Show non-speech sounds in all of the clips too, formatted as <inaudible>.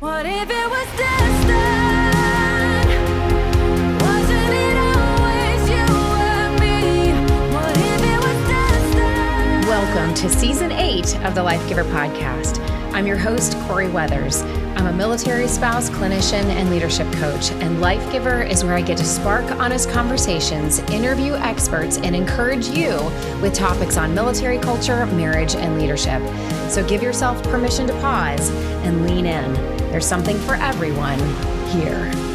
What if it was destined? Wasn't it always you and me? What if it was destined? Welcome to season eight of the Life Giver podcast. I'm your host, Corey Weathers. I'm a military spouse, clinician, and leadership coach. And Life Giver is where I get to spark honest conversations, interview experts, and encourage you with topics on military culture, marriage, and leadership. So give yourself permission to pause and lean in. There's something for everyone here.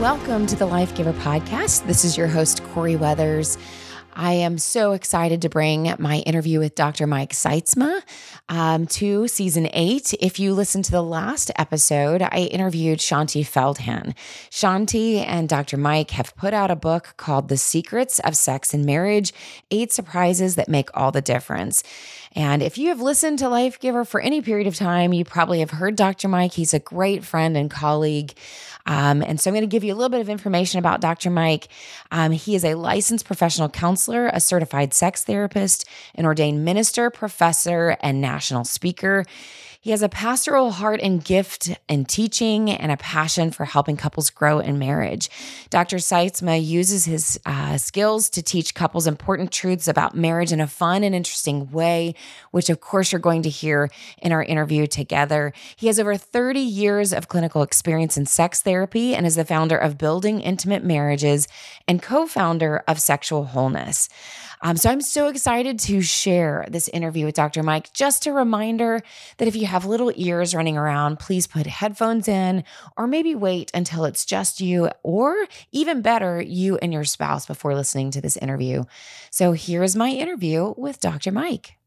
Welcome to the Life Giver podcast. This is your host, Corey Weathers. I am so excited to bring my interview with Dr. Mike Sytsma um, to season eight. If you listen to the last episode, I interviewed Shaunti Feldhahn. Shaunti and Dr. Mike have put out a book called The Secrets of Sex and Marriage Eight Surprises That Make All the Difference. And if you have listened to Life Giver for any period of time, you probably have heard Dr. Mike. He's a great friend and colleague. Um, and so I'm going to give you a little bit of information about Dr. Mike. Um, he is a licensed professional counselor, a certified sex therapist, an ordained minister, professor, and national speaker. He has a pastoral heart and gift in teaching and a passion for helping couples grow in marriage. Dr. Sytsma uses his uh, skills to teach couples important truths about marriage in a fun and interesting way, which, of course, you're going to hear in our interview together. He has over 30 years of clinical experience in sex therapy and is the founder of Building Intimate Marriages and co founder of Sexual Wholeness. Um, so I'm so excited to share this interview with Dr. Mike. Just a reminder that if you have little ears running around, please put headphones in or maybe wait until it's just you, or even better, you and your spouse before listening to this interview. So here's my interview with Dr. Mike.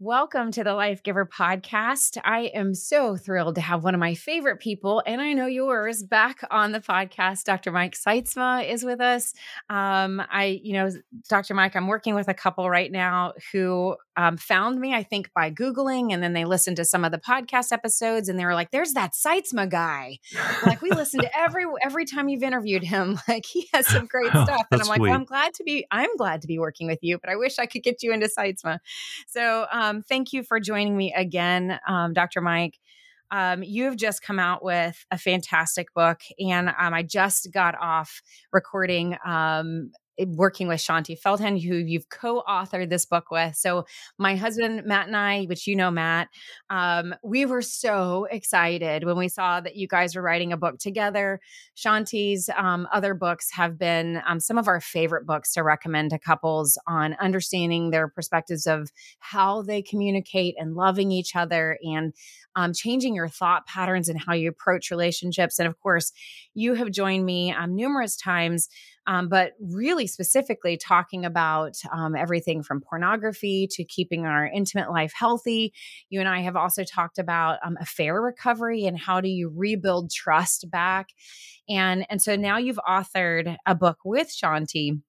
Welcome to the Life Giver podcast. I am so thrilled to have one of my favorite people, and I know yours, back on the podcast. Dr. Mike Sytsma is with us. Um, I, you know, Dr. Mike, I'm working with a couple right now who um, found me, I think, by Googling, and then they listened to some of the podcast episodes, and they were like, "There's that Sytsma guy." Like we listened to every every time you've interviewed him. <laughs> Like he has some great Oh, <laughs> stuff, and I'm like, well. I'm glad to be. I'm glad to be working with you, but I wish I could get you into Sytsma. So, um, thank you for joining me again, um, Dr. Mike. Um, you have just come out with a fantastic book, and um, I just got off recording. Um, Working with Shaunti Feldhahn, who you've co-authored this book with. So my husband Matt and I, which you know Matt, um, we were so excited when we saw that you guys were writing a book together. Shaunti's um, other books have been um, some of our favorite books to recommend to couples on understanding their perspectives of how they communicate and loving each other and um, changing your thought patterns and how you approach relationships. And of course, you have joined me um, numerous times, um, but really specifically talking about um, everything from pornography to keeping our intimate life healthy. You and I have also talked about um, affair recovery and how do you rebuild trust back. And, and so now you've authored a book with Shaunti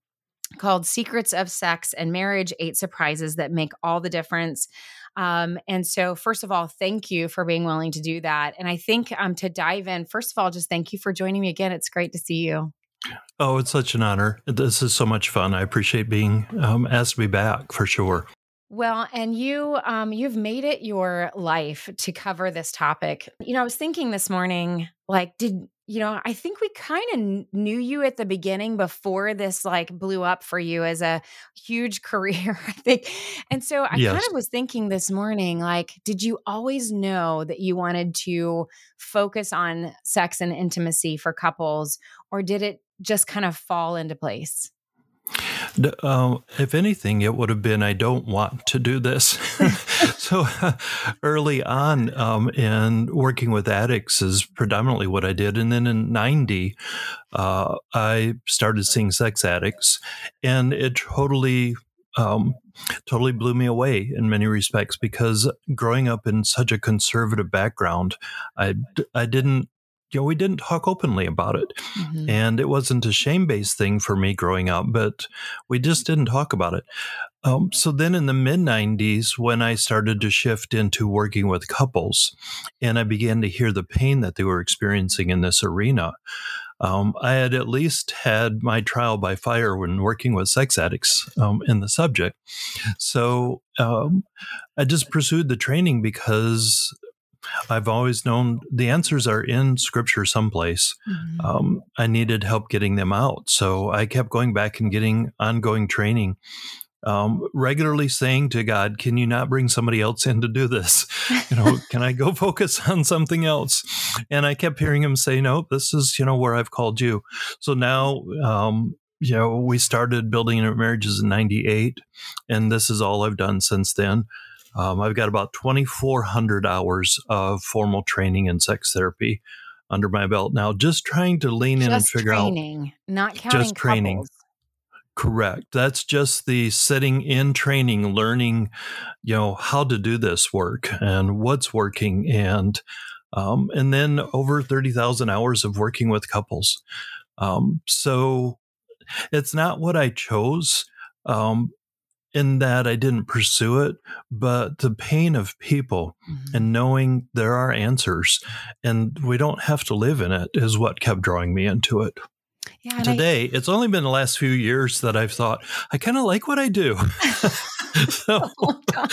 called Secrets of Sex and Marriage Eight Surprises That Make All the Difference. Um, and so, first of all, thank you for being willing to do that. And I think um, to dive in, first of all, just thank you for joining me again. It's great to see you. Oh, it's such an honor. This is so much fun. I appreciate being um, asked to be back for sure. Well, and you um you've made it your life to cover this topic. You know, I was thinking this morning like did you know, I think we kind of knew you at the beginning before this like blew up for you as a huge <laughs> career, I think. And so I Yes. kind of was thinking this morning like did you always know that you wanted to focus on sex and intimacy for couples or did it just kind of fall into place? Uh, if anything, it would have been I don't want to do this. <laughs> <laughs> so <laughs> early on um, in working with addicts is predominantly what I did. And then in 90, uh, I started seeing sex addicts, and it totally. Um, totally blew me away in many respects because growing up in such a conservative background, I, I didn't you know, we didn't talk openly about it. Mhm. And it wasn't a shame based thing for me growing up, but we just didn't talk about it. Um, so then in the mid 90s, when I started to shift into working with couples and I began to hear the pain that they were experiencing in this arena, um, I had at least had my trial by fire when working with sex addicts um, in the subject. So um, I just pursued the training because I've always known the answers are in scripture someplace. Mhm. Um, I needed help getting them out. So I kept going back and getting ongoing training. Um, regularly saying to God, "Can you not bring somebody else in to do this? You know, <laughs> can I go focus <laughs> on something else?" And I kept hearing Him say, "No, this is you know where I've called you." So now, um, you know, we started building our marriages in '98, and this is all I've done since then. Um, I've got about 2,400 hours of formal training in sex therapy under my belt now, just trying to lean in and Just figure out training, not counting Just training. couples. Correct. That's just the sitting in training, learning, you know, how to do this work and what's working, and um, and then over thirty thousand hours of working with couples. Um, so it's not what I chose, um, in that I didn't pursue it, but the pain of people Mhm. and knowing there are answers, and we don't have to live in it, is what kept drawing me into it yeah, and I- today it's only been the last few years that i've thought i kind of like what i do <laughs> <laughs> so, time.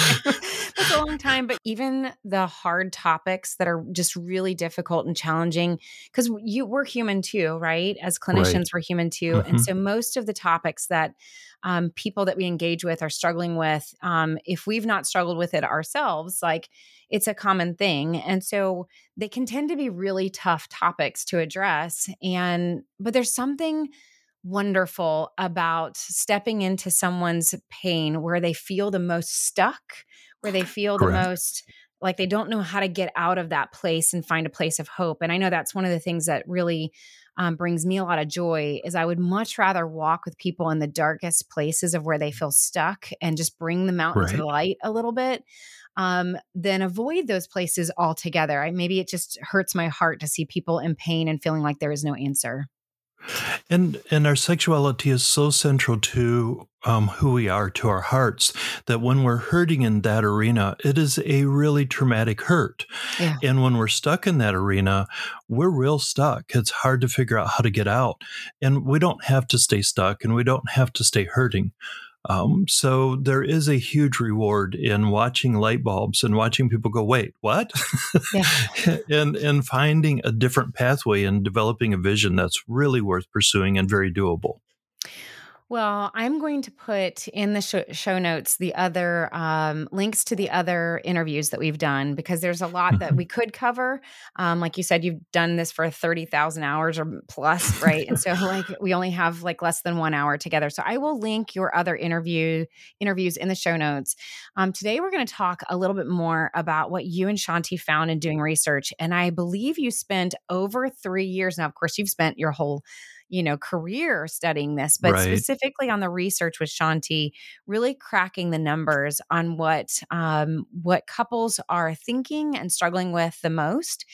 That's a long time. But even the hard topics that are just really difficult and challenging, because you we're human too, right? As clinicians, we're human too. And Mhm. so most of the topics that um, people that we engage with are struggling with, um, if we've not struggled with it ourselves, like it's a common thing. And so they can tend to be really tough topics to address. And but there's something wonderful about stepping into someone's pain where they feel the most stuck, where they feel the most like they don't know how to get out of that place and find a place of hope. And I know that's one of the things that really um, brings me a lot of joy is I would much rather walk with people in the darkest places of where they feel stuck and just bring them out into the light a little bit um, than avoid those places altogether. I, maybe it just hurts my heart to see people in pain and feeling like there is no answer. And and our sexuality is so central to um, who we are to our hearts that when we're hurting in that arena it is a really traumatic hurt. Yeah. and when we're stuck in that arena we're real stuck. It's hard to figure out how to get out. And we don't have to stay stuck and we don't have to stay hurting um, so there is a huge reward in watching light bulbs and watching people go, wait, what? <laughs> and and finding a different pathway and developing a vision that's really worth pursuing and very doable. Well, I'm going to put in the show, show notes the other um, links to the other interviews that we've done because there's a lot that we <laughs> could cover. Um, like you said, you've done this for 30,000 hours or plus, right? and so, <laughs> like, we only have like less than one hour together. So, I will link your other interview interviews in the show notes. Um, today, we're going to talk a little bit more about what you and Shaunti found in doing research. And I believe you spent over three years now. Of course, you've spent your whole you know career studying this but Right. specifically on the research with shaunti really cracking the numbers on what um, what couples are thinking and struggling with the most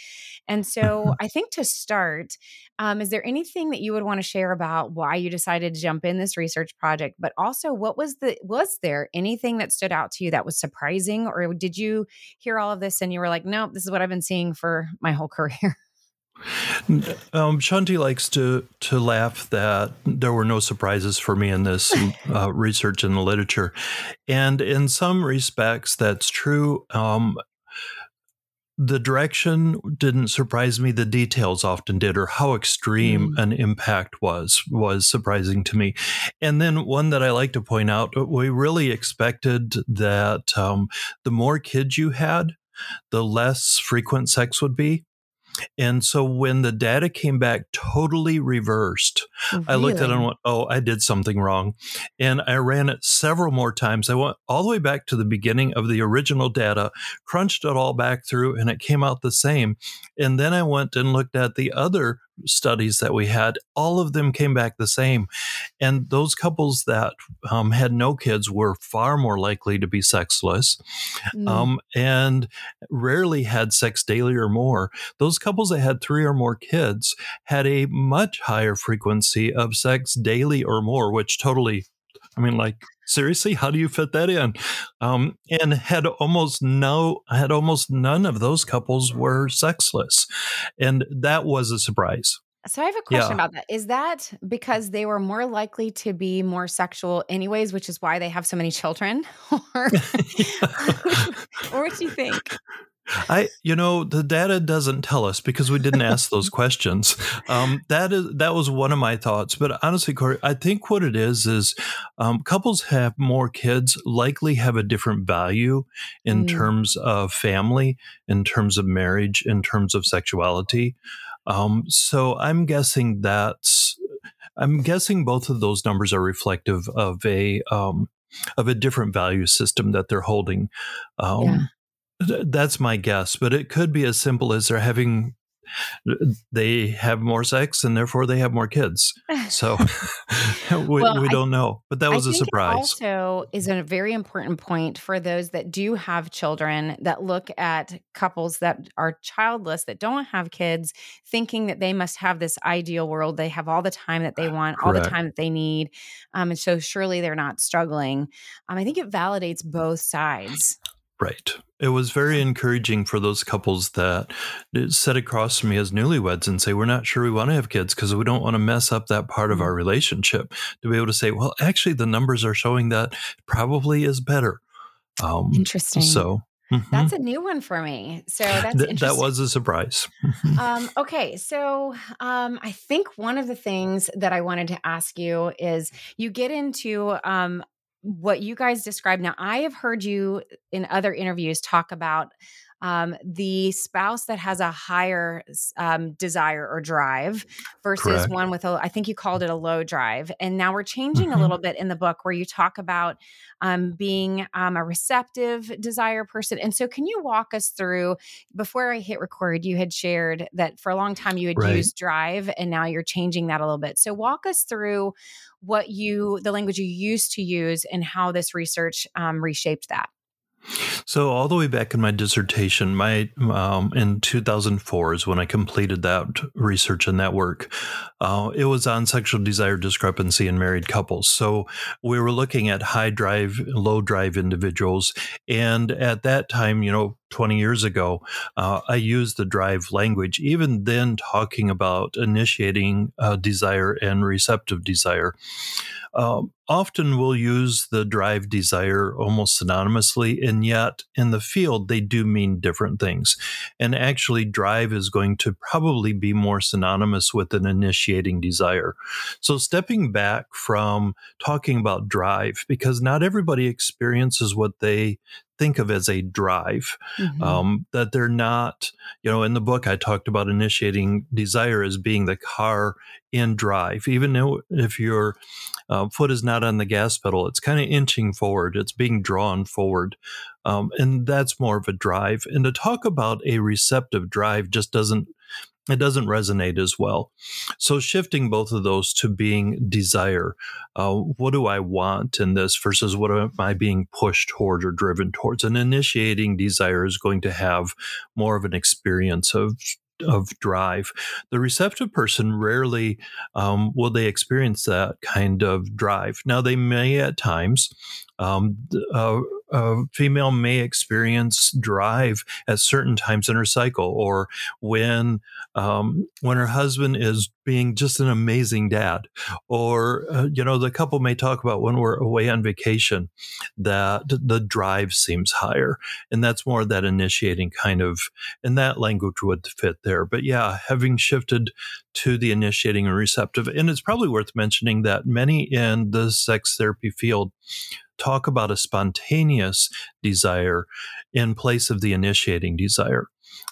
and so <laughs> i think to start um, is there anything that you would want to share about why you decided to jump in this research project but also what was the was there anything that stood out to you that was surprising or did you hear all of this and you were like nope this is what i've been seeing for my whole <laughs> career Um, Shaunti likes to to laugh that there were no surprises for me in this uh, research in the literature, and in some respects that's true. Um, the direction didn't surprise me. The details often did, or how extreme an impact was was surprising to me. And then one that I like to point out: we really expected that um, the more kids you had, the less frequent sex would be. And so when the data came back totally reversed, oh, I looked at it and went, oh, I did something wrong. And I ran it several more times. I went all the way back to the beginning of the original data, crunched it all back through, and it came out the same. And then I went and looked at the other studies that we had, all of them came back the same. And those couples that um, had no kids were far more likely to be sexless Mm. um, and rarely had sex daily or more. Those couples that had three or more kids had a much higher frequency of sex daily or more, which totally, I mean, like, seriously, how do you fit that in? Um, and had almost no, had almost none of those couples were sexless. And that was a surprise. So I have a question Yeah. about that. Is that because they were more likely to be more sexual anyways, which is why they have so many children? <laughs> or <laughs> <laughs> or what do you think? I, you know, the data doesn't tell us because we didn't ask those <laughs> questions. Um, that is that was one of my thoughts. But honestly, Corey, I think what it is is um, couples have more kids likely have a different value in Mm. terms of family, in terms of marriage, in terms of sexuality. Um, so I'm guessing that's. I'm guessing both of those numbers are reflective of a um, of a different value system that they're holding. Um, Yeah. Th- That's my guess, but it could be as simple as they're having they have more sex and therefore they have more kids. So <laughs> <laughs> we, Well, we don't know, but that was I a surprise. Also, is a very important point for those that do have children that look at couples that are childless that don't have kids, thinking that they must have this ideal world. They have all the time that they want, all the time that they need, um, and so surely they're not struggling. Um, I think it validates both sides. Right. It was very encouraging for those couples that sit across from me as newlyweds and say, We're not sure we want to have kids because we don't want to mess up that part of Mm. our relationship. To be able to say, Well, actually, the numbers are showing that probably is better. Um, Interesting. so mhm. That's a new one for me. So <laughs> that's Th- interesting. that was a surprise. <laughs> Um, okay, so um, I think one of the things that I wanted to ask you is you get into um, what you guys describe. Now, I have heard you in other interviews talk about um, the spouse that has a higher um, desire or drive versus Correct. one with a, I think you called it a low drive. And now we're changing Mhm. a little bit in the book where you talk about um, being um, a receptive desire person. And so, can you walk us through? Before I hit record, you had shared that for a long time you had Right. used drive, and now you're changing that a little bit. So, walk us through what you, the language you used to use, and how this research um, reshaped that. So all the way back in my dissertation, my um, in 2004 is when I completed that research and that work. Uh, it was on sexual desire discrepancy in married couples. So we were looking at high drive, low drive individuals, and at that time, you know, 20 years ago, uh, I used the drive language. Even then, talking about initiating uh, desire and receptive desire. Um, often we'll use the drive desire almost synonymously, and yet in the field, they do mean different things. And actually, drive is going to probably be more synonymous with an initiating desire. So, stepping back from talking about drive, because not everybody experiences what they think of as a drive Mm-hmm. um, that they're not you know in the book i talked about initiating desire as being the car in drive even though if your uh, foot is not on the gas pedal it's kind of inching forward it's being drawn forward um, and that's more of a drive and to talk about a receptive drive just doesn't it doesn't resonate as well. So shifting both of those to being desire, uh, what do I want in this versus what am I being pushed towards or driven towards? An initiating desire is going to have more of an experience of of drive. The receptive person rarely um, will they experience that kind of drive. Now they may at times. Um, uh, a female may experience drive at certain times in her cycle, or when um, when her husband is being just an amazing dad, or uh, you know, the couple may talk about when we're away on vacation that the drive seems higher, and that's more that initiating kind of, and that language would fit there. But yeah, having shifted to the initiating and receptive, and it's probably worth mentioning that many in the sex therapy field talk about a spontaneous desire in place of the initiating desire.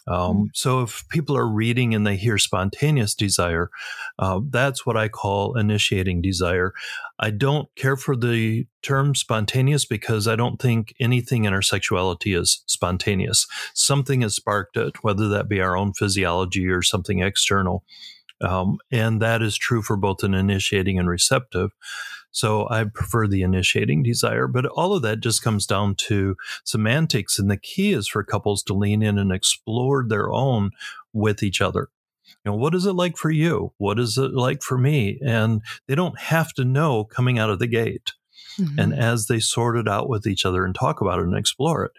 Um, so if people are reading and they hear spontaneous desire, uh, that's what I call initiating desire. I don't care for the term spontaneous because I don't think anything in our sexuality is spontaneous. Something has sparked it, whether that be our own physiology or something external. Um, and that is true for both an initiating and receptive. So I prefer the initiating desire, but all of that just comes down to semantics. And the key is for couples to lean in and explore their own with each other. You know, what is it like for you? What is it like for me? And they don't have to know coming out of the gate. And Mhm. as they sort it out with each other and talk about it and explore it,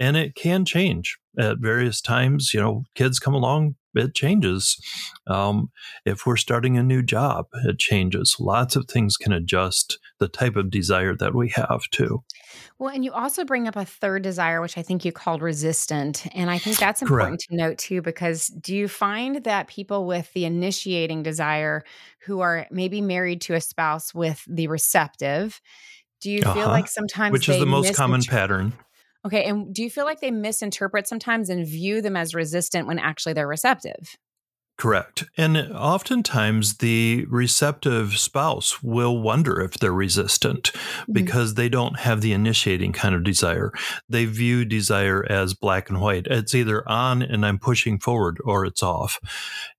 and it can change at various times. You know, kids come along, it changes. Um, if we're starting a new job, it changes. Lots of things can adjust the type of desire that we have too. Well, and you also bring up a third desire, which I think you called resistant. And I think that's important to note too, because do you find that people with the initiating desire who are maybe married to a spouse with the receptive, do you feel Uh-huh. like sometimes Which is the most common pattern. Okay. And do you feel like they misinterpret sometimes and view them as resistant when actually they're receptive? Correct. And oftentimes the receptive spouse will wonder if they're resistant because they don't have the initiating kind of desire. They view desire as black and white. It's either on and I'm pushing forward or it's off.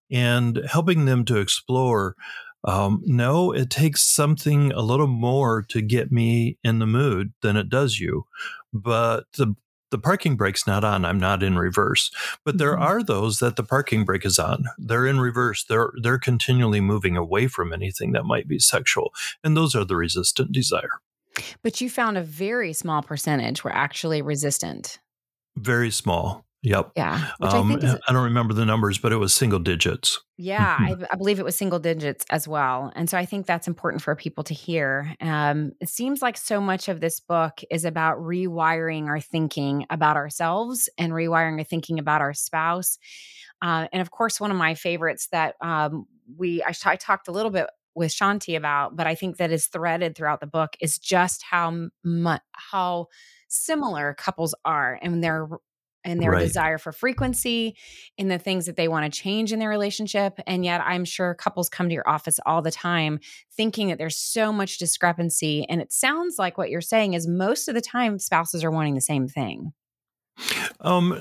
And helping them to explore um, no, it takes something a little more to get me in the mood than it does you. But the the parking brake's not on. I'm not in reverse. But there Mhm. are those that the parking brake is on. They're in reverse. They're they're continually moving away from anything that might be sexual. And those are the resistant desire. But you found a very small percentage were actually resistant. Very small. Yep. Yeah. I Um, think is I don't remember the numbers, but it was single digits. Yeah, Mhm. I, I believe it was single digits as well. And so I think that's important for people to hear. Um, it seems like so much of this book is about rewiring our thinking about ourselves and rewiring our thinking about our spouse. Uh, and of course, one of my favorites that um, we I, I talked a little bit with Shaunti about, but I think that is threaded throughout the book is just how much how similar couples are and their and their Right. desire for frequency in the things that they want to change in their relationship. And yet, I'm sure couples come to your office all the time thinking that there's so much discrepancy. And it sounds like what you're saying is most of the time spouses are wanting the same thing. Um,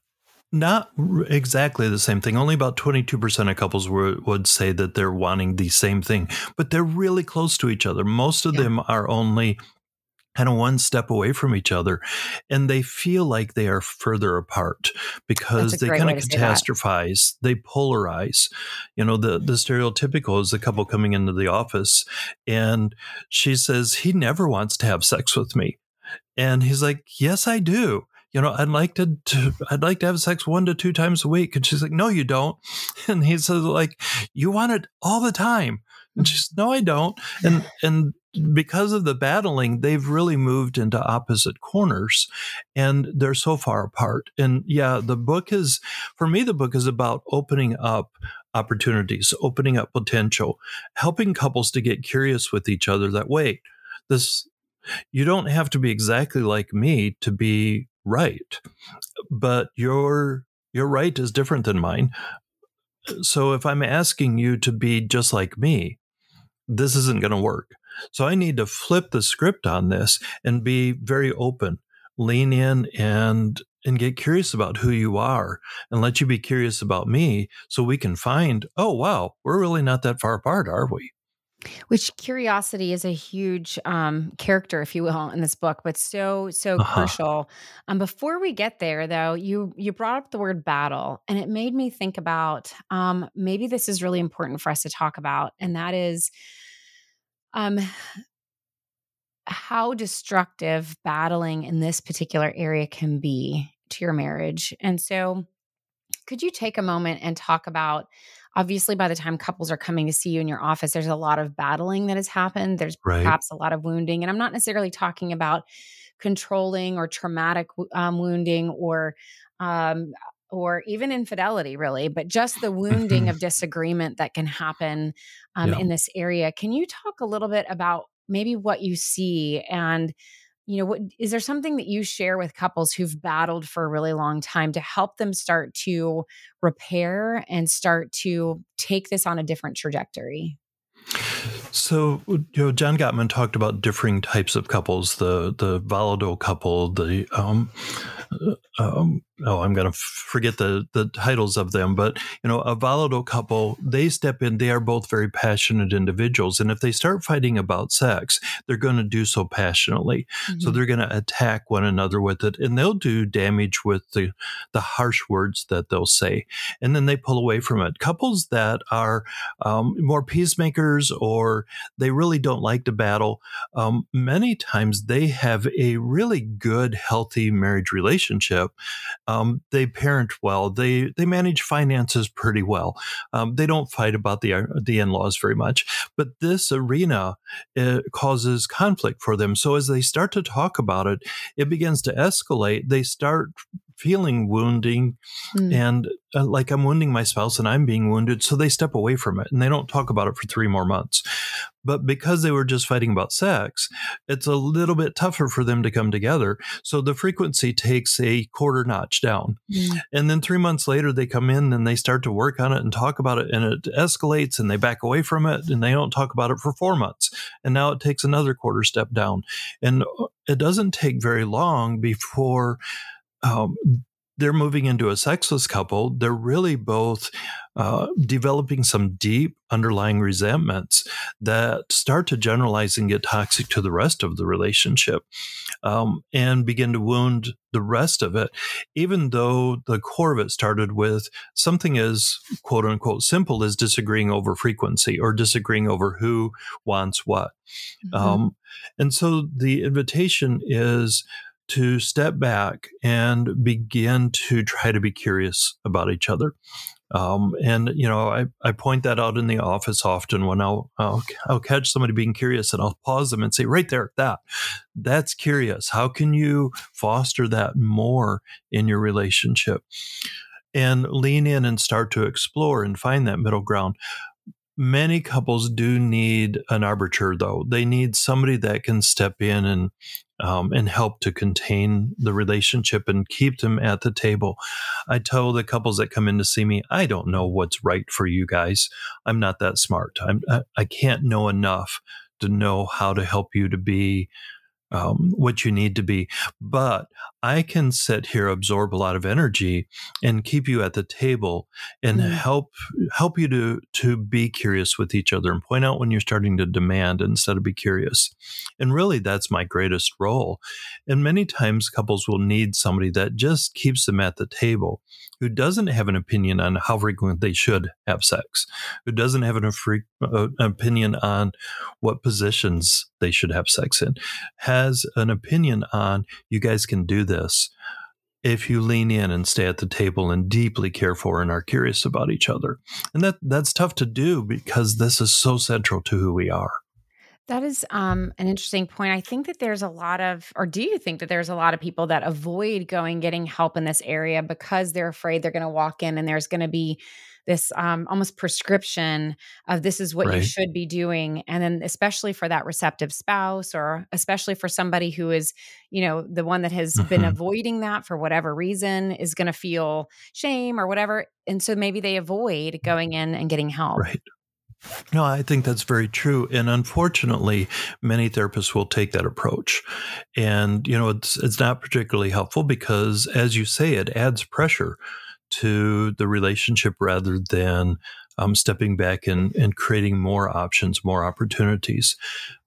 <sighs> not r- exactly the same thing. Only about 22% of couples were, would say that they're wanting the same thing, but they're really close to each other. Most of Yeah. them are only kind of one step away from each other and they feel like they are further apart because they kind of catastrophize they polarize. You know the the stereotypical is the couple coming into the office and she says he never wants to have sex with me. And he's like yes i do. You know i'd like to, to i'd like to have sex one to two times a week. And she's like no you don't. <laughs> And he says like you want it all the time. And she's no i don't. And and because of the battling they've really moved into opposite corners and they're so far apart. And yeah the book is for me the book is about opening up opportunities opening up potential helping couples to get curious with each other that wait this you don't have to be exactly like me to be right but your your right is different than mine. So if i'm asking you to be just like me this isn't going to work so i need to flip the script on this and be very open lean in and and get curious about who you are and let you be curious about me so we can find oh wow we're really not that far apart are we Which curiosity is a huge um, character, if you will, in this book, but so so Uh-huh. crucial. Um, before we get there, though, you you brought up the word battle, and it made me think about um, maybe this is really important for us to talk about, and that is um, how destructive battling in this particular area can be to your marriage. And so, could you take a moment and talk about? Obviously, by the time couples are coming to see you in your office, there's a lot of battling that has happened. There's Right. perhaps a lot of wounding. And I'm not necessarily talking about controlling or traumatic um, wounding or um, or even infidelity, really, but just the wounding of disagreement that can happen um, Yeah. in this area. Can you talk a little bit about maybe what you see and you know what is there something that you share with couples who've battled for a really long time to help them start to repair and start to take this on a different trajectory So, you know, John Gottman talked about differing types of couples: the the volatile couple, the um, um, oh, I'm going to forget the the titles of them, but you know, a volatile couple, they step in. They are both very passionate individuals, and if they start fighting about sex, they're going to do so passionately. So Mhm. they're going to attack one another with it, and they'll do damage with the the harsh words that they'll say, and then they pull away from it. Couples that are um, more peacemakers, or they really don't like to battle, um, many times they have a really good, healthy marriage relationship. Um, they parent well. They they manage finances pretty well. Um, they don't fight about the the in laws very much. But this arena uh, causes conflict for them. So as they start to talk about it, it begins to escalate. They start feeling wounding Mm. and uh, like I'm wounding my spouse and I'm being wounded. So they step away from it and they don't talk about it for three more months. But because they were just fighting about sex, it's a little bit tougher for them to come together. So the frequency takes a quarter notch down. Mm. And then three months later, they come in and they start to work on it and talk about it, and it escalates and they back away from it and they don't talk about it for four months. And now it takes another quarter step down. And uh, it doesn't take very long before um, they're moving into a sexless couple. They're really both uh, developing some deep underlying resentments that start to generalize and get toxic to the rest of the relationship um, and begin to wound the rest of it, even though the core of it started with something as quote unquote simple as disagreeing over frequency or disagreeing over who wants what. Mhm. Um, and so the invitation is to step back and begin to try to be curious about each other. Um, and you know, I, I point that out in the office often when I'll, I'll I'll catch somebody being curious and I'll pause them and say, right there, that that's curious. How can you foster that more in your relationship? And lean in and start to explore and find that middle ground. Many couples do need an arbiter, though. They need somebody that can step in and um, and help to contain the relationship and keep them at the table. I tell the couples that come in to see me, I don't know what's right for you guys. I'm not that smart. I'm I, I can't know enough to know how to help you to be um, what you need to be. But I can sit here, absorb a lot of energy, and keep you at the table and Mm. help help you to to be curious with each other and point out when you're starting to demand instead of be curious. And really, that's my greatest role. And many times, couples will need somebody that just keeps them at the table, who doesn't have an opinion on how frequent they should have sex, who doesn't have an, free, uh, opinion on what positions they should have sex in, has an opinion on you guys can do this if you lean in and stay at the table and deeply care for and are curious about each other. And that that's tough to do because this is so central to who we are. That is um, an interesting point. I think that there's a lot of, or do you think that there's a lot of people that avoid going getting help in this area because they're afraid they're going to walk in and there's going to be this um, almost prescription of this is what you should be doing, and then especially for that receptive spouse, or especially for somebody who is, you know, the one that has been Mhm. avoiding that for whatever reason is going to feel shame or whatever, and so maybe they avoid going in and getting help. Right. No, I think that's very true. And unfortunately, many therapists will take that approach. And, you know, it's it's not particularly helpful because as you say, it adds pressure to the relationship rather than um, stepping back and, and creating more options, more opportunities.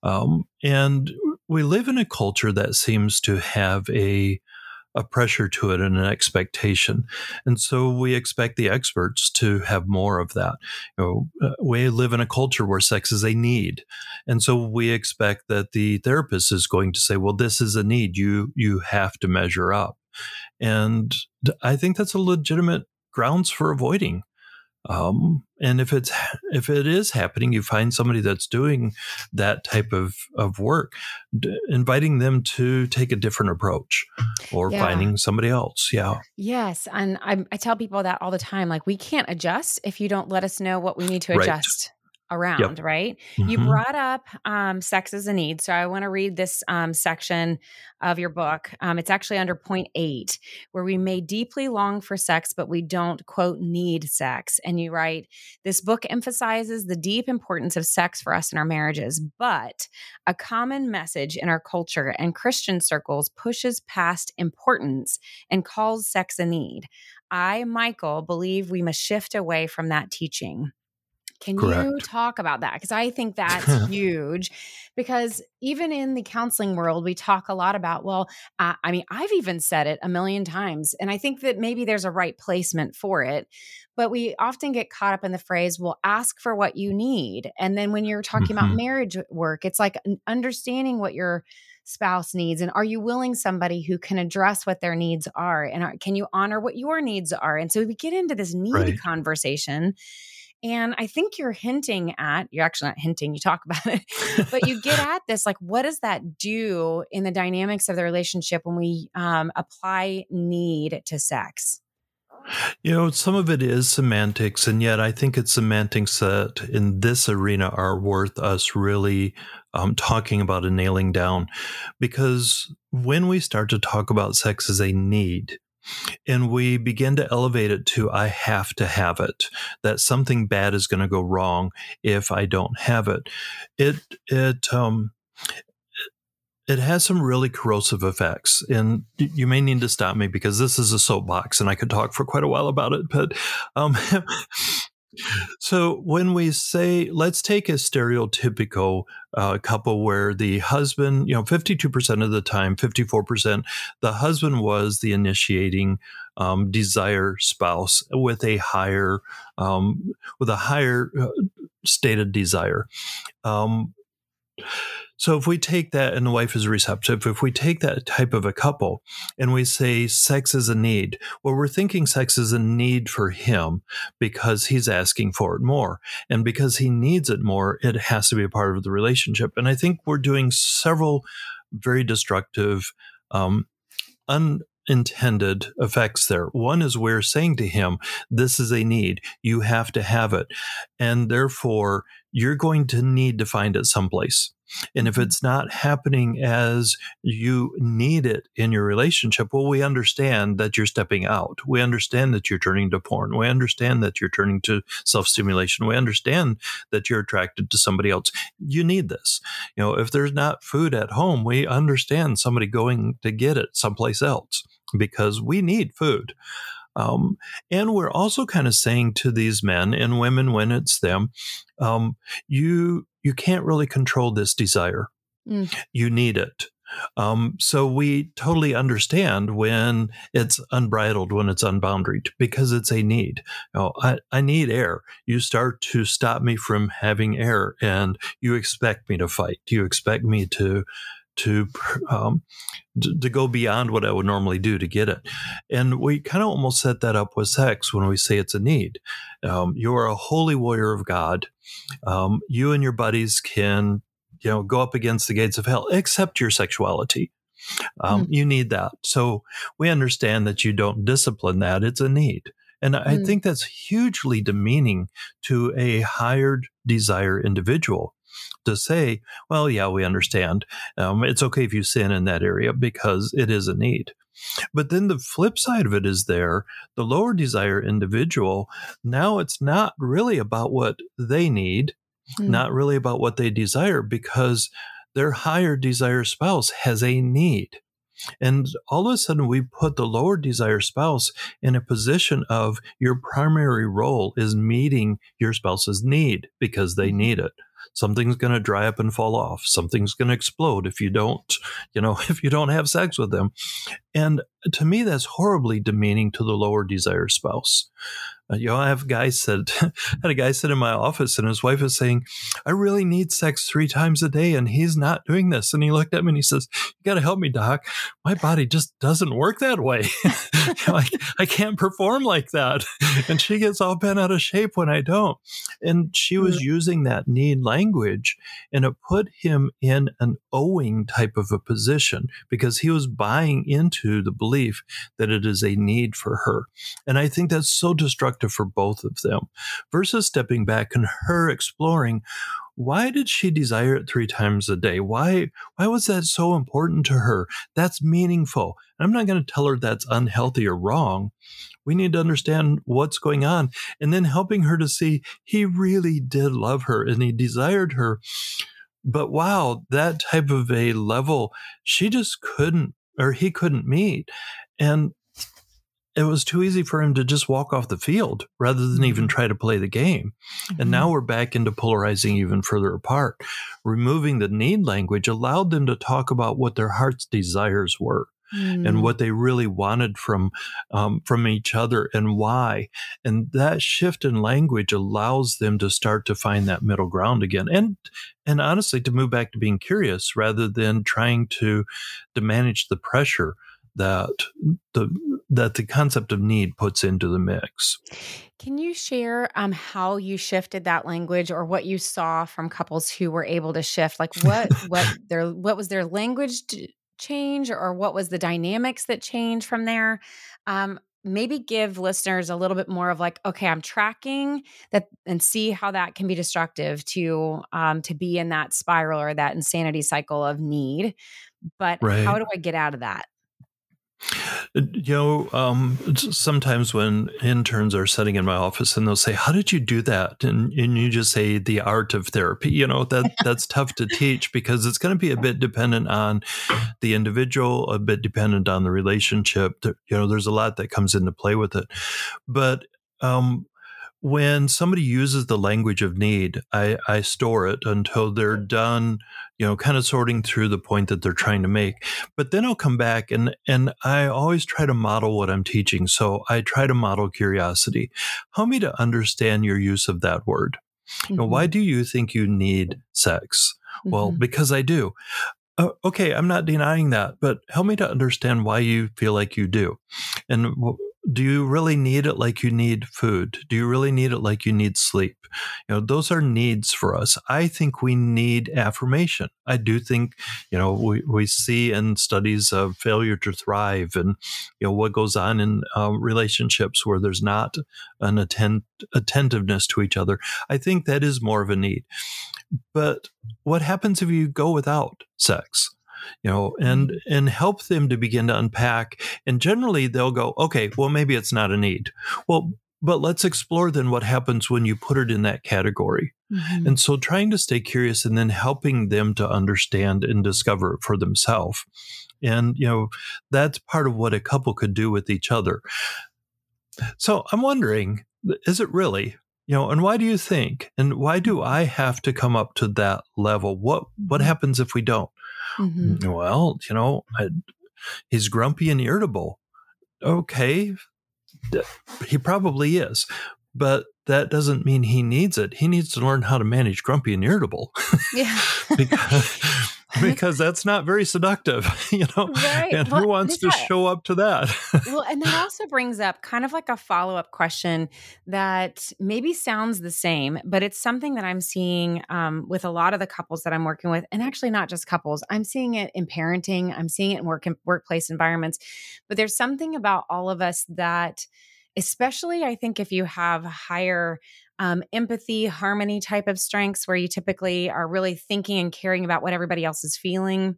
Um, and we live in a culture that seems to have a a pressure to it and an expectation. And so we expect the experts to have more of that. You know, uh, we live in a culture where sex is a need. And so we expect that the therapist is going to say, well, this is a need. You, you have to measure up. And I think that's a legitimate grounds for avoiding. Um, and if it's if it is happening, you find somebody that's doing that type of of work, d- inviting them to take a different approach, or Yeah. finding somebody else. Yeah, Yes, and I, I tell people that all the time. Like, we can't adjust if you don't let us know what we need to adjust. Around, right? You Mhm. brought up um, sex as a need. So I want to read this um, section of your book. Um, it's actually under point eight, where we may deeply long for sex, but we don't, quote, need sex. And you write, this book emphasizes the deep importance of sex for us in our marriages, but a common message in our culture and Christian circles pushes past importance and calls sex a need. I, Michael, believe we must shift away from that teaching. Can you talk about that? Because I think <laughs> that's huge. Because even in the counseling world, we talk a lot about, well, uh, I mean, I've even said it a million times. And I think that maybe there's a right placement for it. But we often get caught up in the phrase, well, ask for what you need. And then when you're talking about Mhm. marriage work, it's like understanding what your spouse needs and are you willing somebody who can address what their needs are and are, can you honor what your needs are and so we get into this need Right. conversation and i think you're hinting at you're actually not hinting you talk <laughs> about it but you get <laughs> at this like what does that do in the dynamics of the relationship when we um, apply need to sex You know, some of it is semantics, and yet I think it's semantics that in this arena are worth us really um, talking about and nailing down. Because when we start to talk about sex as a need, and we begin to elevate it to I have to have it, that something bad is going to go wrong if I don't have it. It it um it has some really corrosive effects and you may need to stop me because this is a soapbox and i could talk for quite a while about it but um <laughs> so when we say let's take a stereotypical uh, couple where the husband you know 52% of the time 54% the husband was the initiating um, desire spouse with a higher um, with a higher uh, stated desire. Um, so if we take that and the wife is receptive, if we take that type of a couple and we say sex is a need, well, we're thinking sex is a need for him because he's asking for it more. And because he needs it more, it has to be a part of the relationship. And I think we're doing several very destructive, um, unintended effects there. One is we're saying to him, this is a need. You have to have it. And therefore, you're going to need to find it someplace. And if it's not happening as you need it in your relationship, well, we understand that you're stepping out. We understand that you're turning to porn. We understand that you're turning to self stimulation. We understand that you're attracted to somebody else. You need this. You know, if there's not food at home, we understand somebody going to get it someplace else because we need food. Um, and we're also kind of saying to these men and women when it's them, um, you you can't really control this desire. Mm. You need it. Um, so we totally understand when it's unbridled, when it's unboundaried, because it's a need. You know, I, I need air. You start to stop me from having air, and you expect me to fight. You expect me to to um, to, go beyond what I would normally do to get it. And we kind of almost set that up with sex when we say it's a need. Um, you are a holy warrior of God. Um, you and your buddies can, you know, go up against the gates of hell, except your sexuality. Um, You need that. So we understand that you don't discipline that. It's a need. And I Mm. think that's hugely demeaning to a hired desire individual to say, well, yeah, we understand. Um, it's okay if you sin in that area because it is a need. But then the flip side of it is there, the lower desire individual, now it's not really about what they need, Mm. not really about what they desire, because their higher desire spouse has a need. And all of a sudden, we put the lower desire spouse in a position of your primary role is meeting your spouse's need because they need it. Something's going to dry up and fall off. Something's going to explode if you don't, you know, <laughs> if you don't have sex with them. And to me, that's horribly demeaning to the lower desire spouse. Uh, you know, I have guys said, I <laughs> had a guy sit in my office and his wife is saying, I really need sex three times a day and he's not doing this. And he looked at me and he says, You got to help me, doc. My body just doesn't work that way. You know, I, I can't perform like that. <laughs> And she gets all bent out of shape when I don't. And she was using that need language and it put him in an owing type of a position because he was buying into the belief that it is a need for her. And I think that's so destructive for both of them versus stepping back and her exploring why did she desire it three times a day? Why why was that so important to her? That's meaningful. I'm not going to tell her that's unhealthy or wrong. We need to understand what's going on and then helping her to see he really did love her and he desired her. But wow that type of a level she just couldn't or he couldn't meet. And it was too easy for him to just walk off the field rather than even try to play the game. And now we're back into polarizing even further apart. Removing the need language allowed them to talk about what their heart's desires were Mm-hmm. and what they really wanted from um, from each other and why. And that shift in language allows them to start to find that middle ground again, and and honestly to move back to being curious rather than trying to to manage the pressure that the that the concept of need puts into the mix. Can you share um, how you shifted that language, or what you saw from couples who were able to shift? Like what what <laughs> their what was their language change, or what was the dynamics that changed from there? Um, maybe give listeners a little bit more of like, okay, I'm tracking that, and see how that can be destructive to um, to be in that spiral or that insanity cycle of need. But how do I get out of that? You know, um, sometimes when interns are sitting in my office and they'll say, "How did you do that?" and and you just say, "The art of therapy." You know that <laughs> that's tough to teach because it's going to be a bit dependent on the individual, a bit dependent on the relationship. You know, there's a lot that comes into play with it, but um, when somebody uses the language of need, I, I store it until they're done, you know, kind of sorting through the point that they're trying to make. But then I'll come back and and I always try to model what I'm teaching. So I try to model curiosity. Help me to understand your use of that word. You know, why do you think you need sex? Well, Mhm. because I do. Uh, okay, I'm not denying that, but help me to understand why you feel like you do. And w- do you really need it like you need food? Do you really need it like you need sleep? You know, those are needs for us. I think we need affirmation. I do think, you know, we, we see in studies of failure to thrive and, you know, what goes on in uh, relationships where there's not an atten- attentiveness to each other. I think that is more of a need. But what happens if you go without sex? You know, and and help them to begin to unpack. And generally, they'll go, okay, well, maybe it's not a need. Well, but let's explore then what happens when you put it in that category. Mhm. And so, trying to stay curious and then helping them to understand and discover it for themselves. And, you know, that's part of what a couple could do with each other. So, I'm wondering, is it really? You know, and why do you think? And why do I have to come up to that level? What what Mhm. happens if we don't? Mhm. Well, you know, I, he's grumpy and irritable. Okay, he probably is, but that doesn't mean he needs it. He needs to learn how to manage grumpy and irritable Yeah. <laughs> because, <laughs> because that's not very seductive, <laughs> you know. Right. And Well, who wants to yeah. show up to that? well, and that <laughs> also brings up kind of like a follow up question that maybe sounds the same, but it's something that I'm seeing um, with a lot of the couples that I'm working with, and actually not just couples. I'm seeing it in parenting. I'm seeing it in work in workplace environments. But there's something about all of us that, especially, I think, if you have higher um, empathy, harmony type of strengths, where you typically are really thinking and caring about what everybody else is feeling.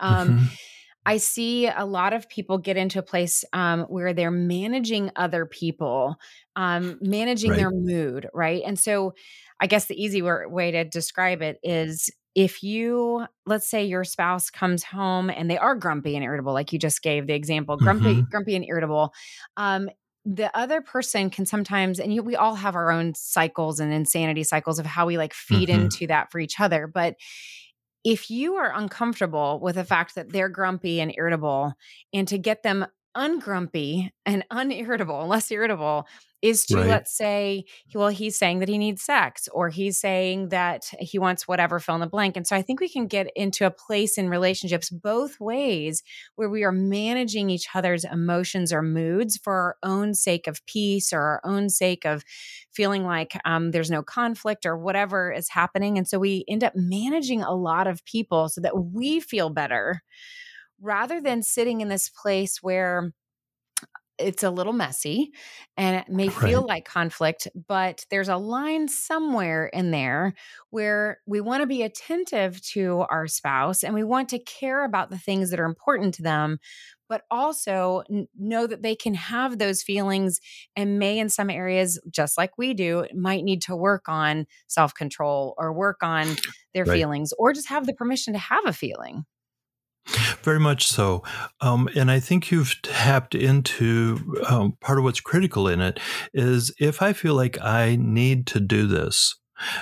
Um, Mhm. I see a lot of people get into a place um, where they're managing other people, um, managing Right. their mood, right? And so, I guess the easy way to describe it is if you, let's say, your spouse comes home and they are grumpy and irritable, like you just gave the example, grumpy, Mhm. grumpy and irritable. Um, the other person can sometimes, and you, we all have our own cycles and insanity cycles of how we like feed Mhm. into that for each other, but if you are uncomfortable with the fact that they're grumpy and irritable, and to get them ungrumpy and unirritable, less irritable, is to Right. let's say, well, he's saying that he needs sex, or he's saying that he wants whatever fill in the blank. And so I think we can get into a place in relationships both ways where we are managing each other's emotions or moods for our own sake of peace or our own sake of feeling like um, there's no conflict or whatever is happening. And so we end up managing a lot of people so that we feel better rather than sitting in this place where it's a little messy and it may <laughs> feel Right. like conflict, but there's a line somewhere in there where we want to be attentive to our spouse and we want to care about the things that are important to them, but also know that they can have those feelings and may, in some areas, just like we do, might need to work on self control or work on their Right. feelings or just have the permission to have a feeling. Very much so. Um, and I think you've tapped into um, part of what's critical in it is if I feel like I need to do this,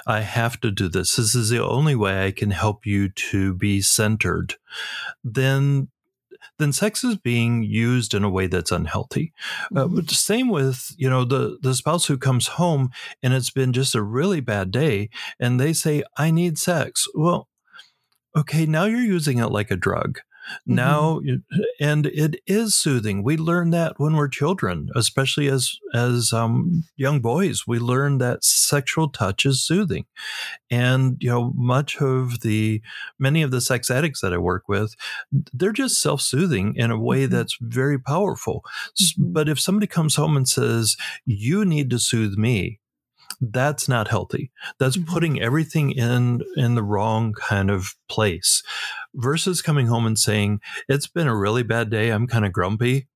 I have to do this, this is the only way I can help you to be centered, then then sex is being used in a way that's unhealthy. Uh, Mhm. but the same with you know the the spouse who comes home and it's been just a really bad day, and they say I need sex. Well, okay, now you're using it like a drug. Now, and it is soothing. We learn that when we're children, especially as as um, young boys. We learn that sexual touch is soothing, and you know, much of the many of the sex addicts that I work with, they're just self soothing in a way Mhm. that's very powerful. Mhm. But if somebody comes home and says, "You need to soothe me," that's not healthy. That's Mhm. putting everything in in the wrong kind of place versus coming home and saying it's been a really bad day. I'm kind of grumpy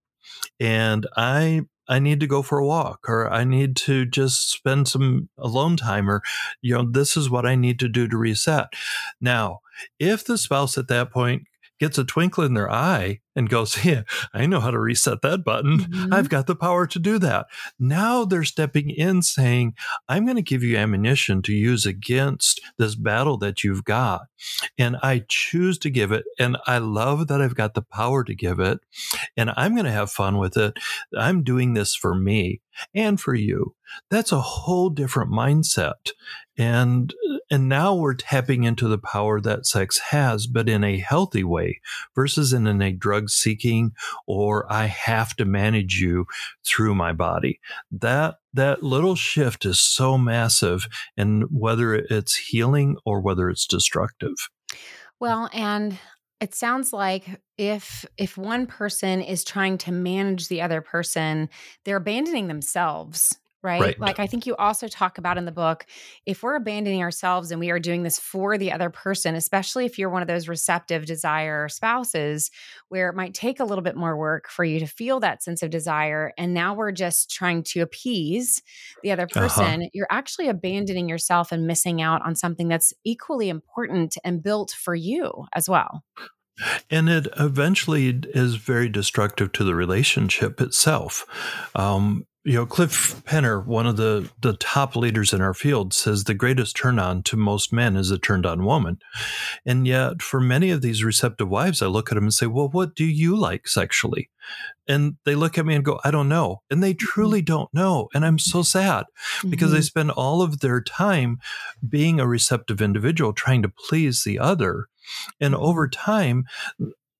and i i need to go for a walk or i need to just spend some alone time or you know this is what i need to do to reset. Now if the spouse at that point gets a twinkle in their eye and goes <laughs> yeah i know how to reset that button. Mhm. i've got the power to do that. Now they're stepping in saying i'm going to give you ammunition to use against this battle that you've got. And i choose to give it and i love that i've got the power to give it and i'm going to have fun with it. I'm doing this for me and for you. That's a whole different mindset and and now we're tapping into the power that sex has but in a healthy way versus in a drug seeking or i have to manage you through my body. That that little shift is so massive and whether it's healing or whether it's destructive. Well, and it sounds like if if one person is trying to manage the other person, they're abandoning themselves, right? Right. Like I think you also talk about in the book, if we're abandoning ourselves and we are doing this for the other person, especially if you're one of those receptive desire spouses where it might take a little bit more work for you to feel that sense of desire and now we're just trying to appease the other Uh-huh. person, you're actually abandoning yourself and missing out on something that's equally important and built for you as well. and it eventually is very destructive to the relationship itself. Um, you know, Cliff Penner, one of the, the top leaders in our field, says the greatest turn on to most men is a turned on woman. And yet, for many of these receptive wives, I look at them and say, Well, what do you like sexually? And they look at me and go, I don't know. And they truly don't know. And I'm so sad because they Mhm. spend all of their time being a receptive individual trying to please the other. And over time,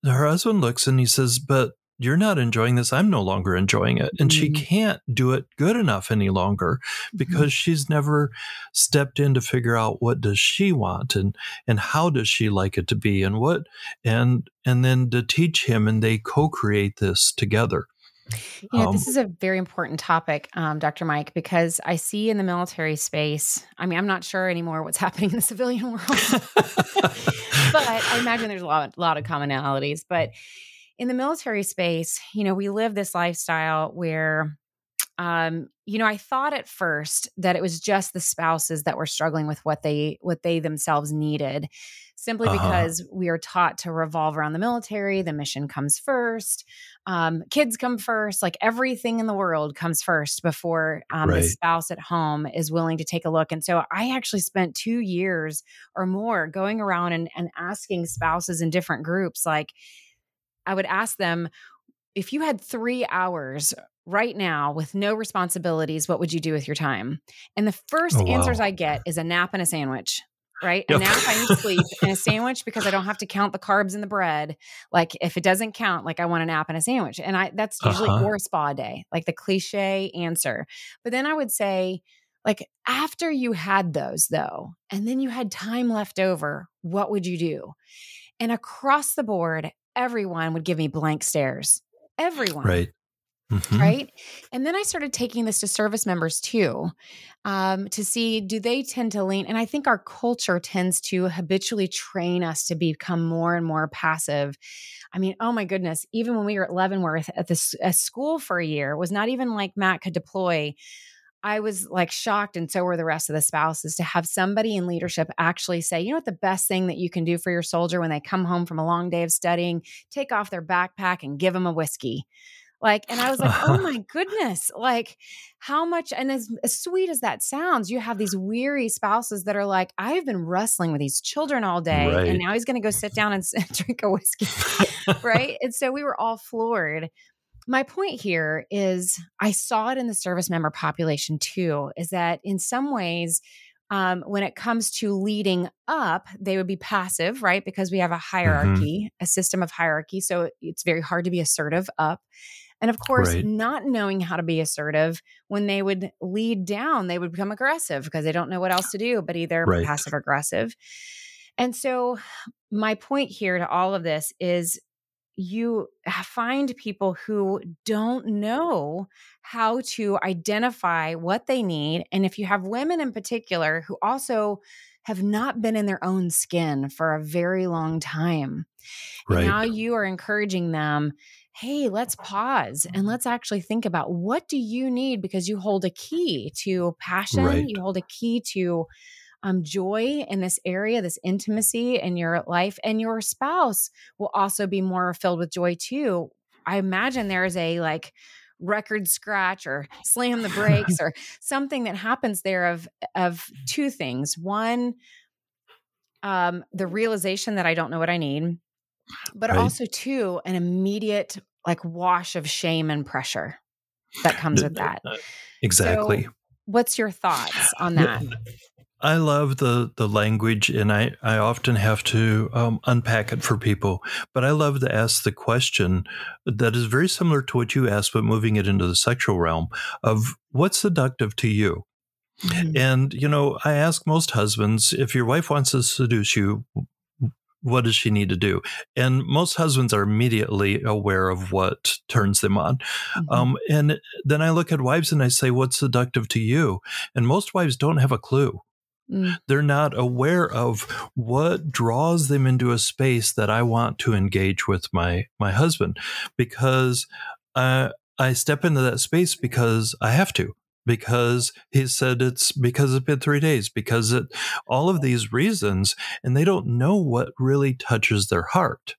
her husband looks and he says, But you're not enjoying this. I'm no longer enjoying it. And she Mhm. can't do it good enough any longer because she's never stepped in to figure out what does she want and and how does she like it to be and what and and then to teach him and they co-create this together. Know, Um, this is a very important topic, um, Dr. Mike, because I see in the military space, I mean, I'm not sure anymore what's <laughs> happening in the civilian world, <laughs> but I imagine there's a lot, lot of commonalities. But in the military space, you know, we live this lifestyle where, um, you know, I thought at first that it was just the spouses that were struggling with what they what they themselves needed, simply Uh-huh. because we are taught to revolve around the military. The mission comes first um, kids come first like everything in the world comes first before um, the spouse at home is willing to take a look and so i actually spent two years or more going around and, and asking spouses in different groups like i would ask them if you had three hours right now with no responsibilities what would you do with your time and the first Oh, answers i get is a nap and a sandwich right? A nap, I need sleep, and a <laughs> sandwich because I don't have to count the carbs in the bread. Like if it doesn't count, like I want a nap and a sandwich. And I that's usually Uh-huh. or a spa day, like the cliche answer. But then I would say, like after you had those though, and then you had time left over, what would you do? And across the board, everyone would give me blank stares. Everyone. Right. Mhm. right? And then I started taking this to service members too, um, to see do they tend to lean. And I think our culture tends to habitually train us to become more and more passive. I mean, oh my goodness, even when we were at Leavenworth at this school for a year, it was not even like Matt could deploy. I was like shocked, and so were the rest of the spouses to have somebody in leadership actually say, you know what, the best thing that you can do for your soldier when they come home from a long day of studying, take off their backpack and give them a whiskey. Like, and I was like, oh <laughs> my goodness, like how much, and as, as sweet as that sounds, you have these weary spouses that are like, I've been wrestling with these children all day, Right. and now he's going to go sit down and <laughs> drink a whiskey. <laughs> right. And so we were all floored. My point here is I saw it in the service member population too, is that in some ways, um, when it comes to leading up, they would be passive, right? Because we have a hierarchy, a system of hierarchy. So it's very hard to be assertive up. And of course, Right. not knowing how to be assertive, when they would lead down, they would become aggressive because they don't know what else to do, but either Right. passive aggressive. And so, my point here to all of this is you find people who don't know how to identify what they need. And if you have women in particular who also have not been in their own skin for a very long time, Right. now you are encouraging them hey let's pause and mm-hmm. let's actually think about what do you need because you hold a key to passion Right. you hold a key to um, joy in this area this intimacy in your life and your spouse will also be more filled with joy too i imagine there's a like record scratch or slam the brakes or <laughs> something that happens there of of two things one um the realization that i don't know what i need but Right. also too an immediate like wash of shame and pressure that comes with that Exactly. So, what's your thoughts on that I love the the language, and I I often have to um, unpack it for people. But I love to ask the question that is very similar to what you asked, but moving it into the sexual realm of what's seductive to you. Mhm. And you know, I ask most husbands if your wife wants to seduce you. What does she need to do? And most husbands are immediately aware of what turns them on. Mhm. Um, and then I look at wives and I say, What's seductive to you? And most wives don't have a clue Mm, they're not aware of what draws them into a space that I want to engage with my my husband because uh, I step into that space because I have to because he said it's because it's been three days because it all of these reasons and they don't know what really touches their heart.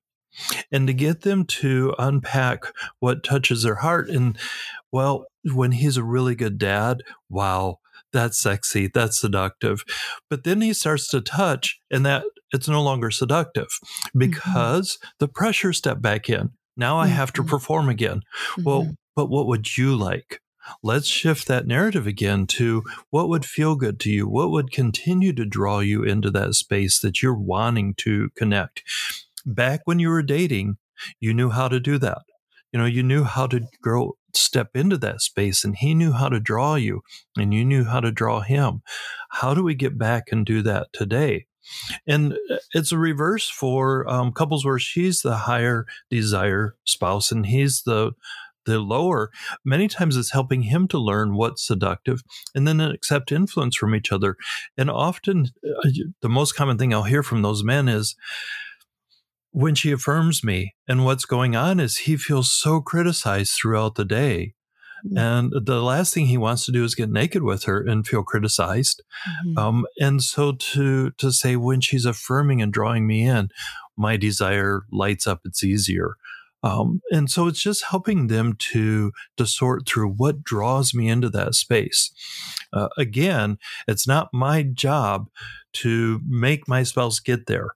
And to get them to unpack what touches their heart and well when he's a really good dad wow that's sexy that's seductive. But then he starts to touch and that it's no longer seductive because the pressure stepped back in. Now i have to Mhm. perform again. Well mhm. but what would you like? Let's shift that narrative again to what would feel good to you? What would continue to draw you into that space that you're wanting to connect? Back when you were dating you knew how to do that. You know you knew how to grow step into that space and he knew how to draw you and you knew how to draw him. How do we get back and do that today? And uh, it's a reverse for um, couples where she's the higher desire spouse and he's the the lower. Many times it's helping him to learn what's seductive and then accept influence from each other. And often uh, the most common thing i'll hear from those men is when she affirms me and what's going on is he feels so criticized throughout the day. Mm. and the last thing he wants to do is get naked with her and feel criticized. Mhm. um, and so to to say when she's affirming and drawing me in my desire lights up it's easier. Um, and so it's just helping them to to sort through what draws me into that space. Uh, again it's not my job to make my spouse get there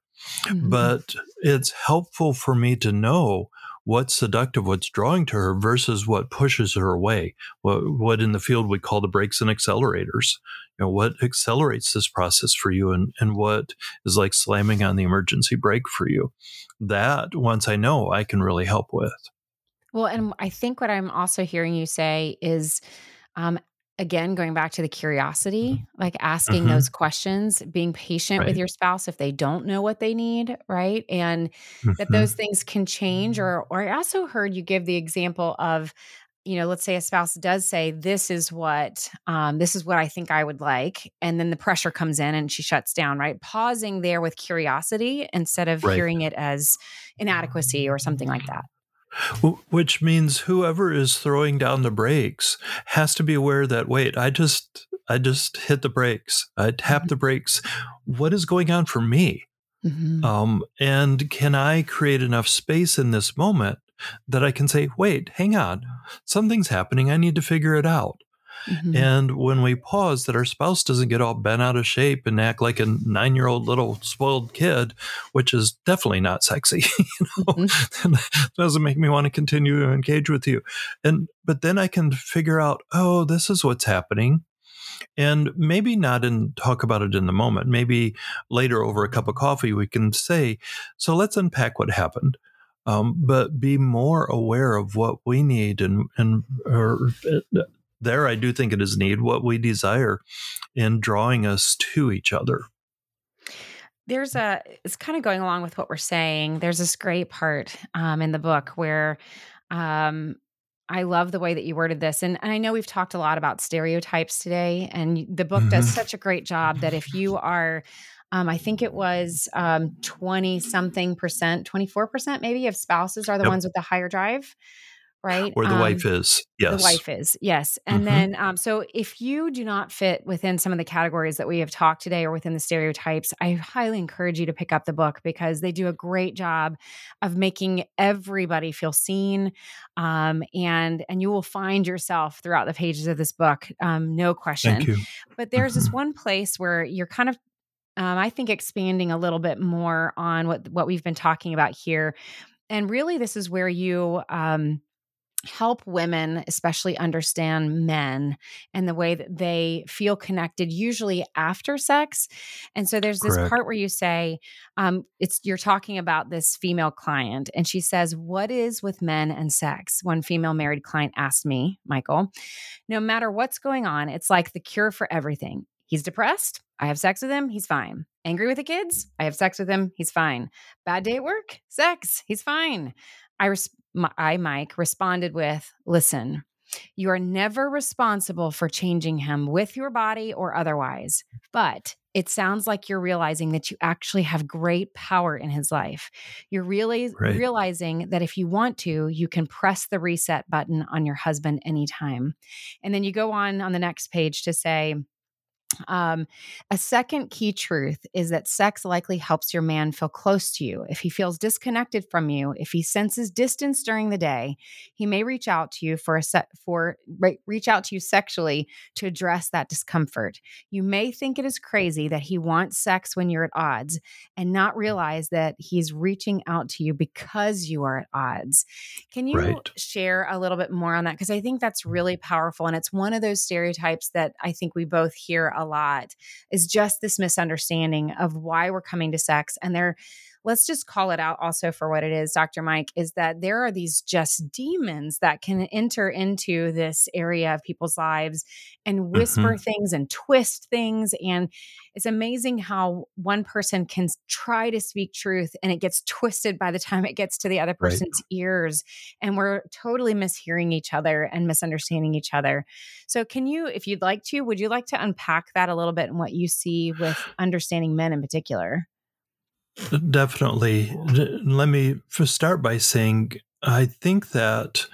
Mhm. but it's helpful for me to know what's seductive, what's drawing to her versus what pushes her away. What, what in the field we call the brakes and accelerators. You know, what accelerates this process for you and, and what is like slamming on the emergency brake for you. That once I know, I can really help with. Well, and I think what I'm also hearing you say is, um, again, going back to the curiosity, like asking Mhm. those questions, being patient with your spouse if they don't know what they need, right? And that Mhm. those things can change. Or, or I also heard you give the example of you know, let's say a spouse does say, "This is what, um, this is what I think I would like," and then the pressure comes in and she shuts down. Right, pausing there with curiosity instead of Right. hearing it as inadequacy or something like that. Wh- Which means whoever is throwing down the brakes has to be aware that wait, I just I just hit the brakes. I tapped the brakes. What is going on for me? Mhm. Um, and can I create enough space in this moment that I can say, wait, hang on, something's happening. I need to figure it out. Mhm. And when we pause, that our spouse doesn't get all bent out of shape and act like a nine year old little spoiled kid, which is definitely not sexy. <laughs> you know, Mm-hmm. doesn't make me want to continue to engage with you. And but then I can figure out, oh, this is what's happening. And maybe not and talk about it in the moment. Maybe later over a cup of coffee, we can say, so let's unpack what happened. Um, but be more aware of what we need and and or there I do think it is need what we desire in drawing us to each other. there's a it's kind of going along with what we're saying there's this great part um, in the book where um, i love the way that you worded this and, and i know we've talked a lot about stereotypes today and the book does Mhm. such a great job that if you are um, i think it was um, 20 something percent 24 percent maybe of spouses are the Yep. ones with the higher drive right Where the Um, wife is. Yes. the wife is, yes. And Mhm. then, um, so if you do not fit within some of the categories that we have talked today or within the stereotypes, I highly encourage you to pick up the book because they do a great job of making everybody feel seen. Um, and and you will find yourself throughout the pages of this book, um, no question. Thank you. But there's this Mhm. one place where you're kind of, um, I think, expanding a little bit more on what what we've been talking about here. And really, this is where you um, help women, especially understand men and the way that they feel connected, usually after sex. And so there's this Correct. part where you say, um, "It's you're talking about this female client," and she says, "What is with men and sex?" One female married client asked me, Michael, "No matter what's going on, it's like the cure for everything." He's depressed. I have sex with him. He's fine. Angry with the kids. I have sex with him. He's fine. Bad day at work. Sex. He's fine. I, res- my, I, Mike, responded with, "Listen, you are never responsible for changing him with your body or otherwise, but." It sounds like you're realizing that you actually have great power in his life. You're really Right. realizing that if you want to, you can press the reset button on your husband anytime. And then you go on on the next page to say, um, a second key truth is that sex likely helps your man feel close to you. If he feels disconnected from you, if he senses distance during the day, he may reach out to you for a set for re- reach out to you sexually to address that discomfort. You may think it is crazy that he wants sex when you're at odds and not realize that he's reaching out to you because you are at odds. Can you Right. share a little bit more on that? Because I think that's really powerful. And it's one of those stereotypes that I think we both hear a lot is just this misunderstanding of why we're coming to sex. And there, let's just call it out also for what it is, Dr. Mike, is that there are these just demons that can enter into this area of people's lives and whisper mm-hmm. things and twist things. And it's amazing how one person can try to speak truth and it gets twisted by the time it gets to the other Right. person's ears. And we're totally mishearing each other and misunderstanding each other. So, can you, if you'd like to, would you like to unpack that a little bit and what you see with <sighs> understanding men in particular? Definitely. Let me start by saying I think that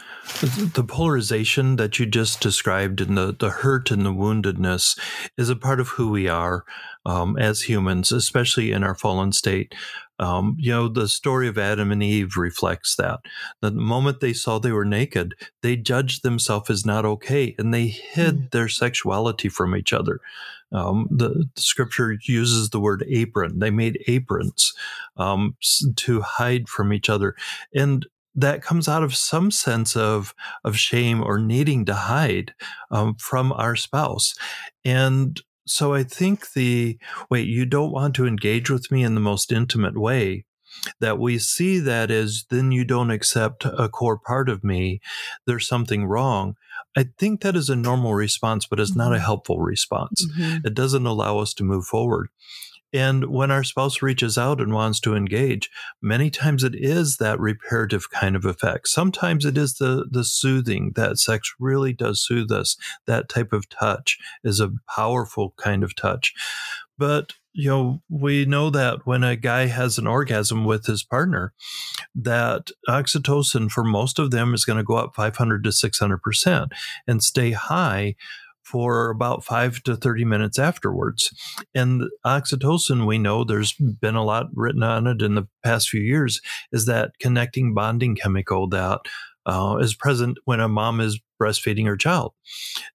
the polarization that you just described and the, the hurt and the woundedness is a part of who we are um, as humans, especially in our fallen state. Um, you know, the story of Adam and Eve reflects that. The moment they saw they were naked, they judged themselves as not okay and they hid their sexuality from each other. Um, the, the scripture uses the word apron. They made aprons um, to hide from each other. And that comes out of some sense of, of shame or needing to hide um, from our spouse. And so I think the wait, you don't want to engage with me in the most intimate way. That we see that as then you don't accept a core part of me, there's something wrong. I think that is a normal response, but it's not a Mhm. helpful response Mhm. it doesn't allow us to move forward And when our spouse reaches out and wants to engage, many times it is that reparative kind of effect. Sometimes it is the the soothing that sex really does soothe us. That type of touch is a powerful kind of touch. But you know, we know that when a guy has an orgasm with his partner, that oxytocin for most of them is going to go up 500 to 600% and stay high for about five to 30 minutes afterwards. And oxytocin, we know there's been a lot written on it in the past few years, is that connecting bonding chemical that uh, is present when a mom is breastfeeding her child.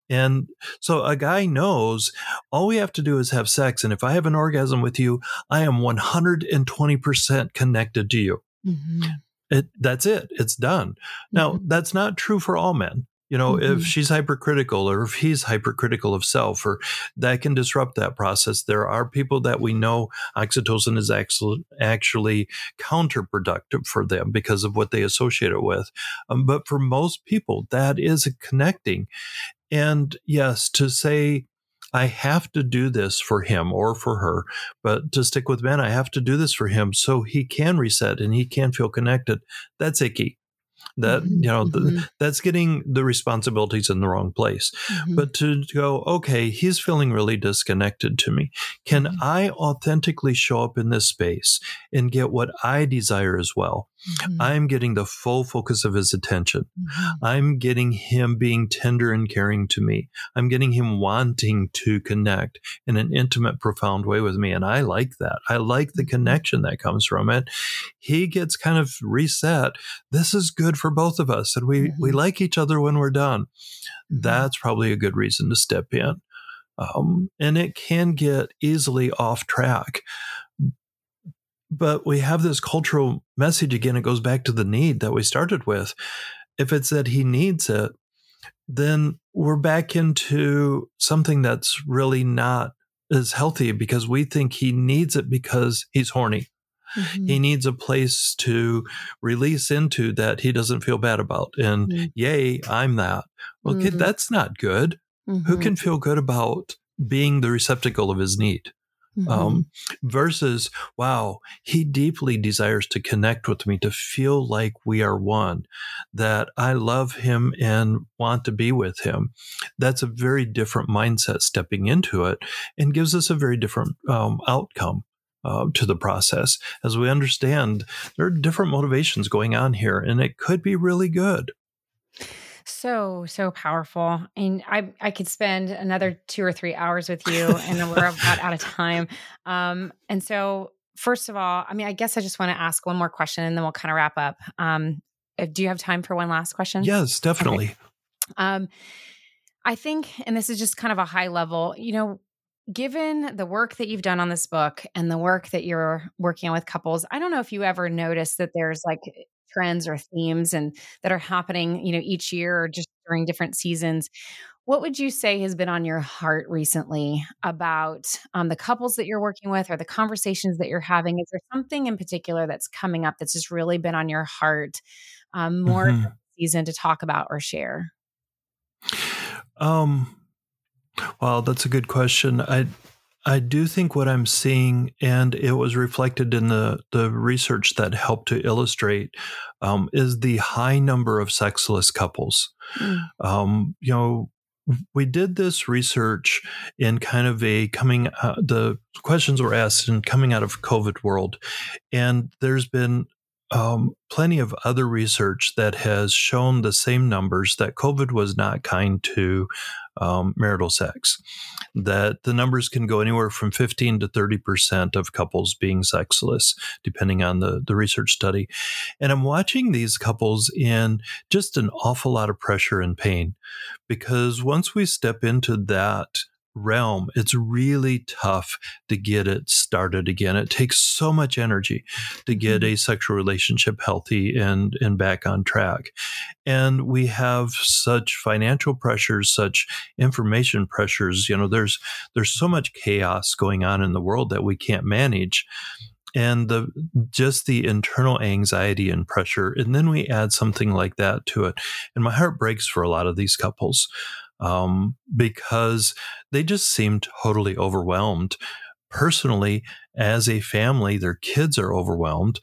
And so a guy knows all we have to do is have sex. And if I have an orgasm with you, I am 120% connected to you. Mm-hmm. It, that's it. It's done. Now, that's not true for all men. You know, Mhm. if she's hypercritical or if he's hypercritical of self, or that can disrupt that process. There are people that we know oxytocin is actually actually counterproductive for them because of what they associate it with. Um, but for most people, that is a connecting. And yes, to say I have to do this for him or for her, but to stick with men, I have to do this for him so he can reset and he can feel connected. That's icky. That you know, th- mhm. that's getting the responsibilities in the wrong place. Mhm. But to go, okay, he's feeling really disconnected to me. Can Mhm. I authentically show up in this space and get what I desire as well? Mhm. I'm getting the full focus of his attention. Mhm. I'm getting him being tender and caring to me. I'm getting him wanting to connect in an intimate, profound way with me. And I like that. I like the connection that comes from it. He gets kind of reset. This is good for both of us. And we, we Mhm. like each other when we're done. That's probably a good reason to step in. Um, and it can get easily off track. But we have this cultural message again. It goes back to the need that we started with. If it's that he needs it, then we're back into something that's really not as healthy because we think he needs it because he's horny. Mhm. He needs a place to release into that he doesn't feel bad about. And Mhm. yay, I'm that. Well, kid, Mhm. that's not good. Who Mhm. can feel good about being the receptacle of his need? Mhm. um, versus wow he deeply desires to connect with me to feel like we are one that i love him and want to be with him. That's a very different mindset stepping into it and gives us a very different um, outcome uh, to the process. As we understand there are different motivations going on here and it could be really good So, so powerful. And I I could spend another two or three hours with <laughs> you and then we're about out of time. Um, and so first of all, I mean, I guess I just want to ask one more question and then we'll kind of wrap up. Um, uh, do you have time for one last question? yes definitely Um, I think, and this is just kind of a high level, you know, given the work that you've done on this book and the work that you're working on with couples, I don't know if you ever noticed that there's like trends or themes and that are happening, you know, each year or just during different seasons. What would you say has been on your heart recently about um, the couples that you're working with or the conversations that you're having? Is there something in particular that's coming up that's just really been on your heart um, more Mhm. season to talk about or share? Um, well, that's a good question. I I do think what I'm seeing, and it was reflected in the the research that helped to illustrate, um, is the high number of sexless couples. Mm. Um, you know, we did this research in kind of a coming. Uh, the questions were asked in coming out of COVID world, and there's been um, plenty of other research that has shown the same numbers that COVID was not kind to um, marital sex. That the numbers can go anywhere from 15 to 30% of couples being sexless, depending on the, the research study. And I'm watching these couples in just an awful lot of pressure and pain because once we step into that realm, it's really tough to get it started again. It takes so much energy to get mm-hmm. a sexual relationship healthy and, and back on track. And we have such financial pressures, such information pressures. You know, there's there's so much chaos going on in the world that we can't manage. And the just the internal anxiety and pressure. And then we add something like that to it. And my heart breaks for a lot of these couples um, because they just seem totally overwhelmed personally, as a family, their kids are overwhelmed.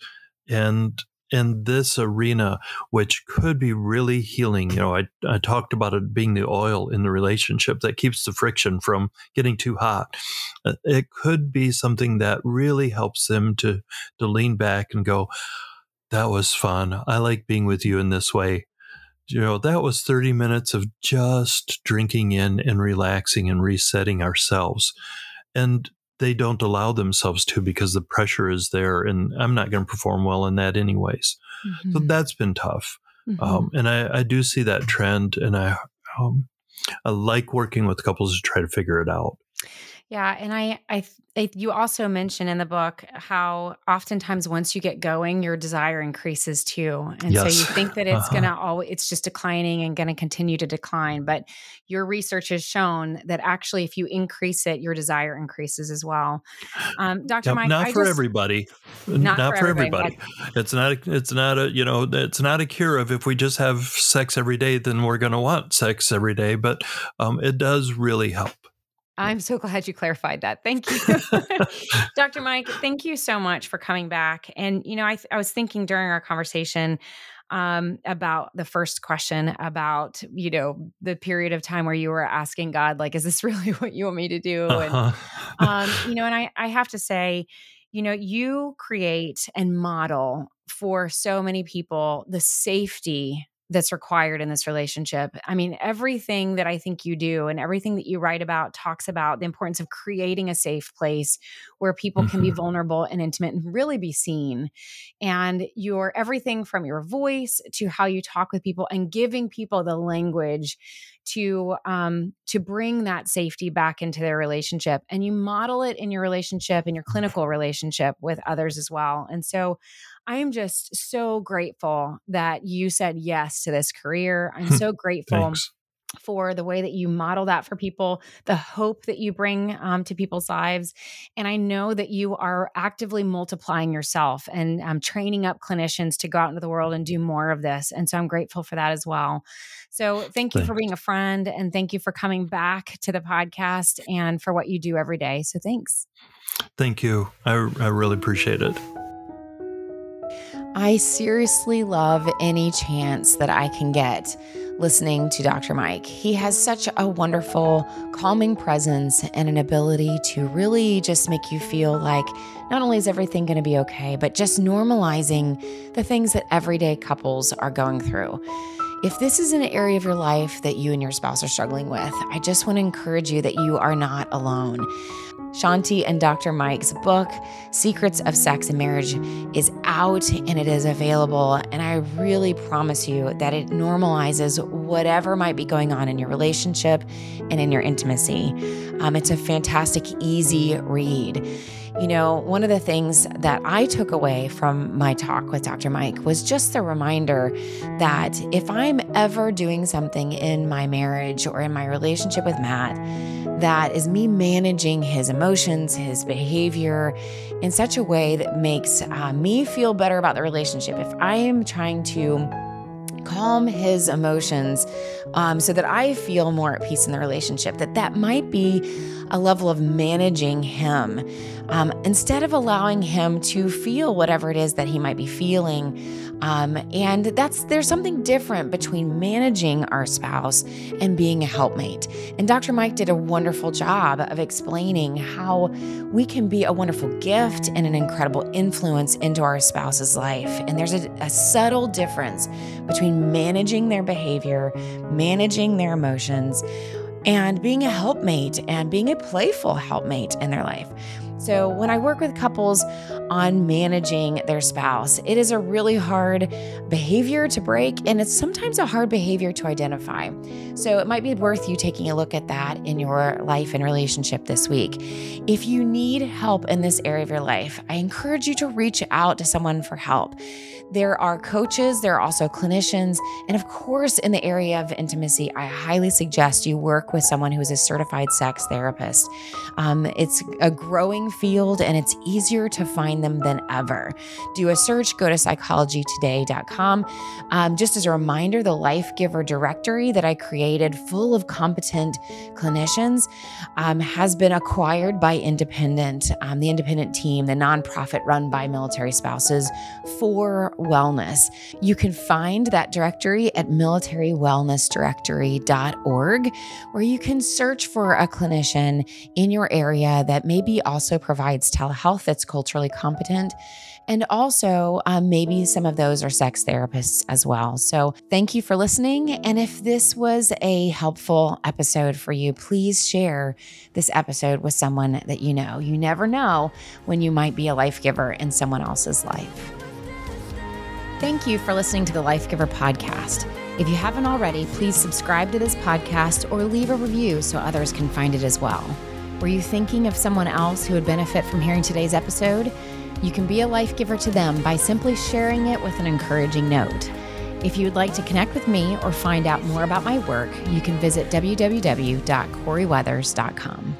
And in this arena, which could be really healing, you know, I, I talked about it being the oil in the relationship that keeps the friction from getting too hot. Uh, It could be something that really helps them to, to lean back and go, that was fun. I like being with you in this way. You know, that was 30 minutes of just drinking in and relaxing and resetting ourselves. And they don't allow themselves to because the pressure is there. And I'm not going to perform well in that, anyways. So Mhm. that's been tough. Mhm. Um, and I, I do see that trend. And I, um, I like working with couples to try to figure it out. Yeah, and I, I, I, you also mention in the book how oftentimes once you get going, your desire increases too, and so you think that it's Uh-huh. gonna always, it's just declining and going to continue to decline. But your research has shown that actually, if you increase it, your desire increases as well. Um, Dr. Mike, not I for just- everybody. Not Not, for for everybody, everybody. It's not. A, it's not a. You know. It's not a cure of if we just have sex every day, then we're going to want sex every day. But um, it does really help. I'm so glad you clarified that. Thank you. <laughs> Dr. Mike, thank you so much for coming back. And, you know, I, I was thinking during our conversation um, about the first question about, you know, the period of time where you were asking God, like, is this <laughs> really what you want me to do? And, Uh-huh. um, you know, and I, <laughs> I have to say, you know, you create and model for so many people the safety that's required in this relationship. I mean, everything that I think you do and everything that you write about talks about the importance of creating a safe place where people can be Mhm. vulnerable and intimate and really be seen. And your everything from your voice to how you talk with people and giving people the language to um, to bring that safety back into their relationship and you model it in your relationship in your clinical relationship with others as well and so i am just so grateful that you said yes to this career i'm <laughs> so grateful Thanks. for the way that you model that for people, the hope that you bring um, to people's lives. And I know that you are actively multiplying yourself and um, training up clinicians to go out into the world and do more of this. And so I'm grateful for that as well. So thank you for being a friend and thank you for coming back to the podcast and for what you do every day. So thanks. Thank you. I, I really appreciate it. I seriously love any chance that I can get listening to Dr. Mike. He has such a wonderful, calming presence and an ability to really just make you feel like not only is everything going to be okay, but just normalizing the things that everyday couples are going through. If this is an area of your life that you and your spouse are struggling with, I just want to encourage you that you are not alone. Shaunti and Dr. Mike's book, Secrets of Sex and Marriage, is out and it is available. And I really promise you that it normalizes whatever might be going on in your relationship and in your intimacy. Um, it's a fantastic, easy read. You know, one of the things that I took away from my talk with Dr. Mike was just the reminder that if I'm ever doing something in my marriage or in my relationship with Matt, that is me managing his emotions, his behavior in such a way that makes uh, me feel better about the relationship. If I am trying to calm his emotions um, so that I feel more at peace in the relationship, that that might be a level of managing him um, instead of allowing him to feel whatever it is that he might be feeling. Um, and that's there's something different between managing our spouse and being a helpmate. And Dr. Mike did a wonderful job of explaining how we can be a wonderful gift and an incredible influence into our spouse's life. And there's a, a subtle difference between managing their behavior, managing their emotions, and being a helpmate and being a playful helpmate in their life. So, when I work with couples on managing their spouse, it is a really hard behavior to break, and it's sometimes a hard behavior to identify. So, it might be worth you taking a look at that in your life and relationship this week. If you need help in this area of your life, I encourage you to reach out to someone for help. There are coaches, there are also clinicians, and of course, in the area of intimacy, I highly suggest you work with someone who is a certified sex therapist. Um, it's a growing field and it's easier to find them than ever. Do a search, go to psychologytoday.com. Um, just as a reminder, the Life Giver directory that I created, full of competent clinicians, um, has been acquired by Independent, um, the Independent team, the nonprofit run by military spouses for wellness. You can find that directory at militarywellnessdirectory.org, where you can search for a clinician in your area that maybe also provides telehealth that's culturally competent. And also, um, maybe some of those are sex therapists as well. So, thank you for listening. And if this was a helpful episode for you, please share this episode with someone that you know. You never know when you might be a life giver in someone else's life. Thank you for listening to the Life Giver podcast. If you haven't already, please subscribe to this podcast or leave a review so others can find it as well. Were you thinking of someone else who would benefit from hearing today's episode? You can be a life giver to them by simply sharing it with an encouraging note. If you would like to connect with me or find out more about my work, you can visit www.corieweathers.com.